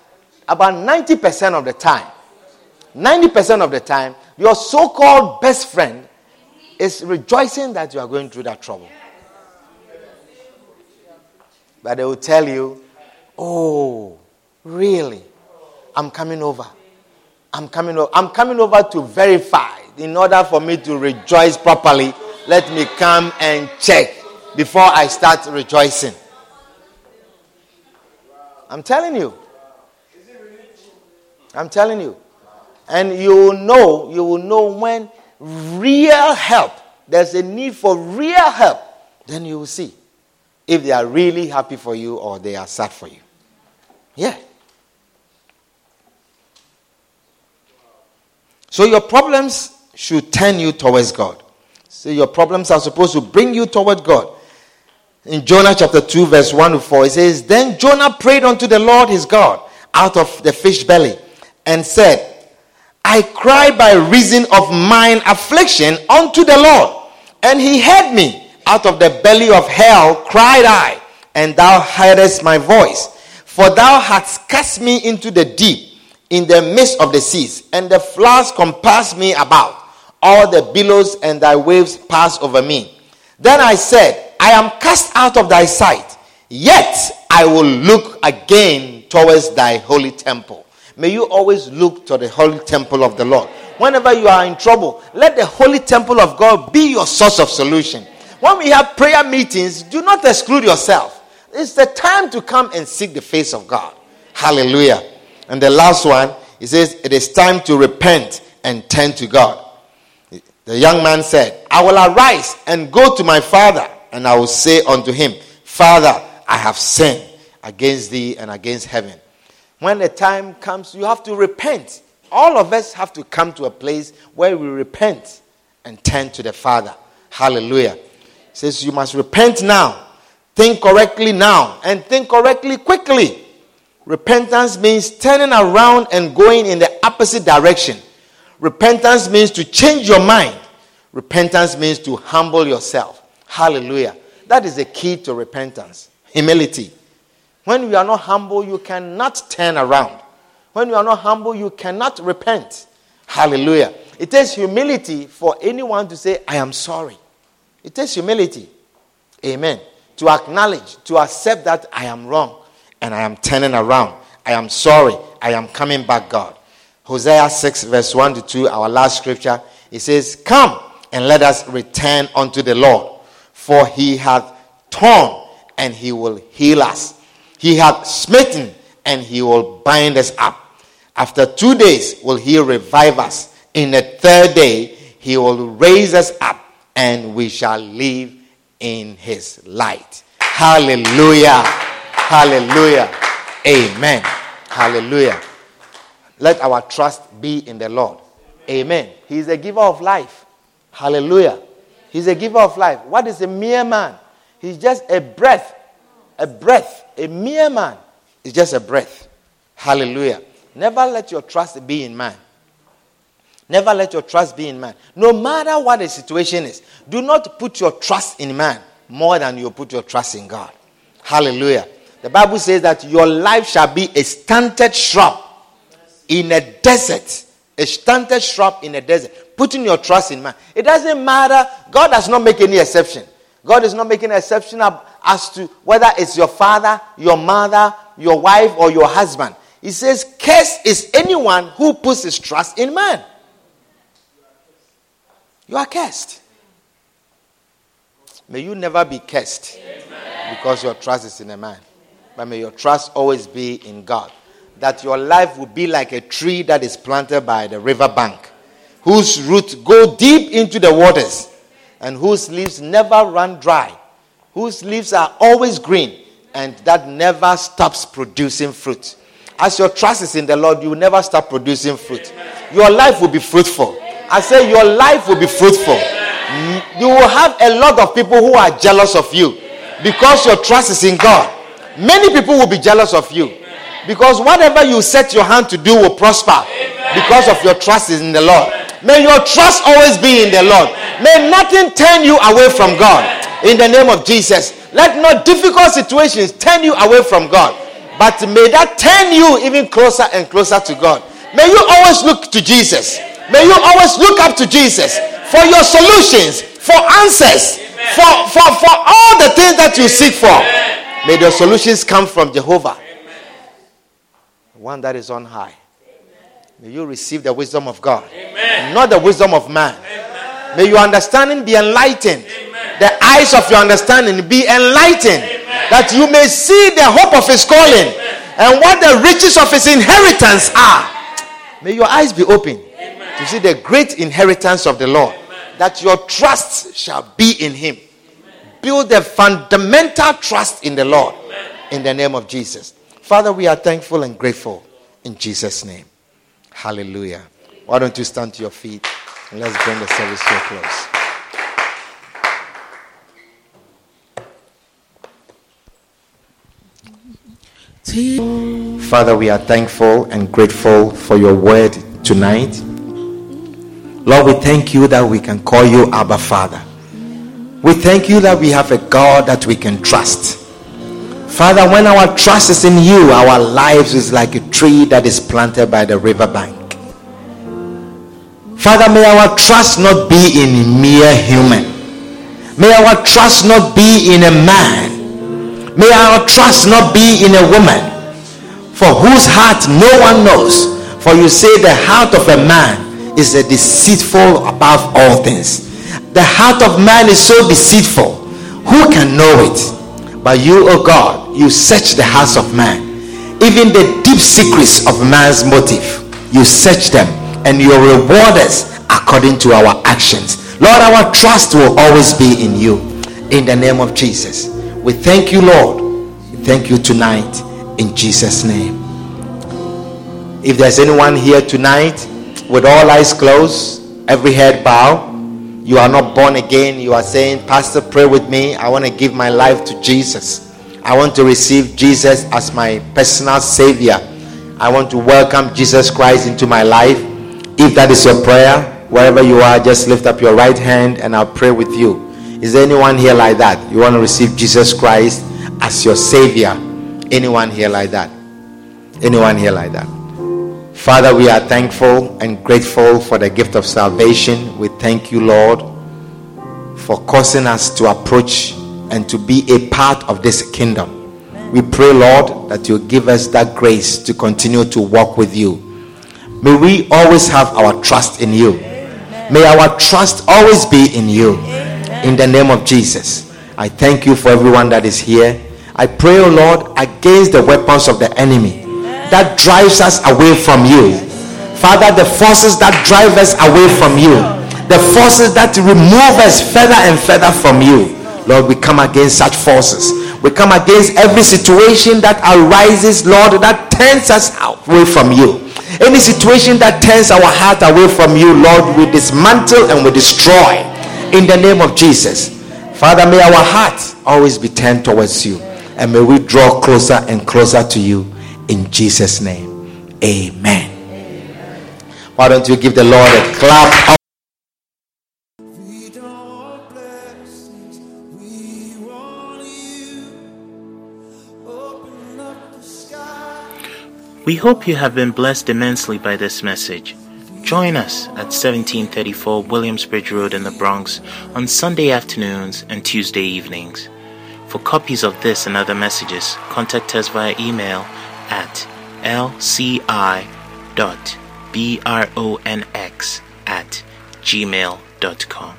about 90% of the time, 90% of the time, your so called best friend is rejoicing that you are going through that trouble. But they will tell you, oh, really? I'm coming over. I'm coming over. I'm coming over to verify in order for me to rejoice properly, let me come and check before I start rejoicing. I'm telling you. I'm telling you. And you will know, you will know when real help, there's a need for real help, then you will see if they are really happy for you or they are sad for you. Yeah. So your problems should turn you towards God. So your problems are supposed to bring you toward God. In Jonah chapter 2, verse 1 to 4, it says, Then Jonah prayed unto the Lord his God out of the fish belly and said, I cry by reason of mine affliction unto the Lord. And he heard me. Out of the belly of hell cried I, and thou heardest my voice. For thou hast cast me into the deep, in the midst of the seas, and the floods compass me about. All the billows and thy waves pass over me. Then I said, I am cast out of thy sight, yet I will look again towards thy holy temple. May you always look to the holy temple of the Lord. Whenever you are in trouble, let the holy temple of God be your source of solution. When we have prayer meetings, do not exclude yourself. It's the time to come and seek the face of God. Hallelujah. And the last one, he says, it is time to repent and turn to God. The young man said, I will arise and go to my father, and I will say unto him, Father, I have sinned against thee and against heaven. When the time comes, you have to repent. All of us have to come to a place where we repent and turn to the Father. Hallelujah. Says, You must repent now, think correctly now, and think correctly quickly. Repentance means turning around and going in the opposite direction. Repentance means to change your mind. Repentance means to humble yourself. Hallelujah. That is the key to repentance humility. When you are not humble, you cannot turn around. When you are not humble, you cannot repent. Hallelujah. It takes humility for anyone to say, I am sorry. It takes humility. Amen. To acknowledge, to accept that I am wrong and I am turning around. I am sorry. I am coming back, God. Hosea 6, verse 1 to 2, our last scripture, it says, Come and let us return unto the Lord, for he hath torn and he will heal us. He hath smitten, and he will bind us up. After two days will he revive us. In the third day, he will raise us up, and we shall live in his light. Hallelujah. Hallelujah. Amen. Hallelujah. Let our trust be in the Lord. Amen. He is a giver of life. Hallelujah. He's a giver of life. What is a mere man? He's just a breath a breath, a mere man is just a breath. Hallelujah. Never let your trust be in man. Never let your trust be in man. No matter what the situation is, do not put your trust in man more than you put your trust in God. Hallelujah. The Bible says that your life shall be a stunted shrub in a desert. A stunted shrub in a desert. Putting your trust in man. It doesn't matter. God does not make any exception. God is not making an exception as to whether it's your father, your mother, your wife, or your husband. He says, Cursed is anyone who puts his trust in man. You are cursed. May you never be cursed Amen. because your trust is in a man. But may your trust always be in God. That your life will be like a tree that is planted by the river bank, whose roots go deep into the waters and whose leaves never run dry, whose leaves are always green, and that never stops producing fruit. As your trust is in the Lord, you will never stop producing fruit. Your life will be fruitful. I say, Your life will be fruitful. You will have a lot of people who are jealous of you because your trust is in God. Many people will be jealous of you because whatever you set your hand to do will prosper because of your trust is in the Lord. May your trust always be in the Lord. May nothing turn you away from God. In the name of Jesus. Let no difficult situations turn you away from God. But may that turn you even closer and closer to God. May you always look to Jesus. May you always look up to Jesus for your solutions, for answers, for, for, for all the things that you seek for. May the solutions come from Jehovah, one that is on high. May you receive the wisdom of God, Amen. not the wisdom of man. Amen. May your understanding be enlightened. Amen. The eyes of your understanding be enlightened, that you may see the hope of his calling and what the riches of his inheritance are. May your eyes be open to see the great inheritance of the Lord, that your trust shall be in him. Build a fundamental trust in the Lord in the name of Jesus. Father, we are thankful and grateful in Jesus' name. Hallelujah. Why don't you stand to your feet and let's bring the service to a close. Father, we are thankful and grateful for your word tonight. Lord, we thank you that we can call you Abba Father. We thank you that we have a God that we can trust. Father, when our trust is in you, our lives is like a tree that is planted by the riverbank. Father, may our trust not be in mere human. May our trust not be in a man. May our trust not be in a woman, for whose heart no one knows. For you say the heart of a man is a deceitful above all things. The heart of man is so deceitful. Who can know it? But you, O oh God, you search the hearts of man, even the deep secrets of man's motive. You search them, and you reward us according to our actions. Lord, our trust will always be in you. In the name of Jesus. We thank you, Lord. Thank you tonight in Jesus' name. If there's anyone here tonight with all eyes closed, every head bowed, you are not born again, you are saying, Pastor, pray with me. I want to give my life to Jesus. I want to receive Jesus as my personal Savior. I want to welcome Jesus Christ into my life. If that is your prayer, wherever you are, just lift up your right hand and I'll pray with you. Is there anyone here like that? You want to receive Jesus Christ as your Savior? Anyone here like that? Anyone here like that? Father, we are thankful and grateful for the gift of salvation. We thank you, Lord, for causing us to approach and to be a part of this kingdom. We pray, Lord, that you give us that grace to continue to walk with you. May we always have our trust in you. May our trust always be in you in the name of Jesus. I thank you for everyone that is here. I pray, O oh Lord, against the weapons of the enemy that drives us away from you. Father, the forces that drive us away from you, the forces that remove us further and further from you. Lord, we come against such forces. We come against every situation that arises, Lord, that turns us away from you. Any situation that turns our heart away from you, Lord, we dismantle and we destroy in the name of Jesus. Father, may our hearts always be turned towards you and may we draw closer and closer to you in Jesus' name. Amen. Why don't you give the Lord a clap? We hope you have been blessed immensely by this message. Join us at 1734 Williamsbridge Road in the Bronx on Sunday afternoons and Tuesday evenings. For copies of this and other messages, contact us via email at lci.bronx at gmail.com.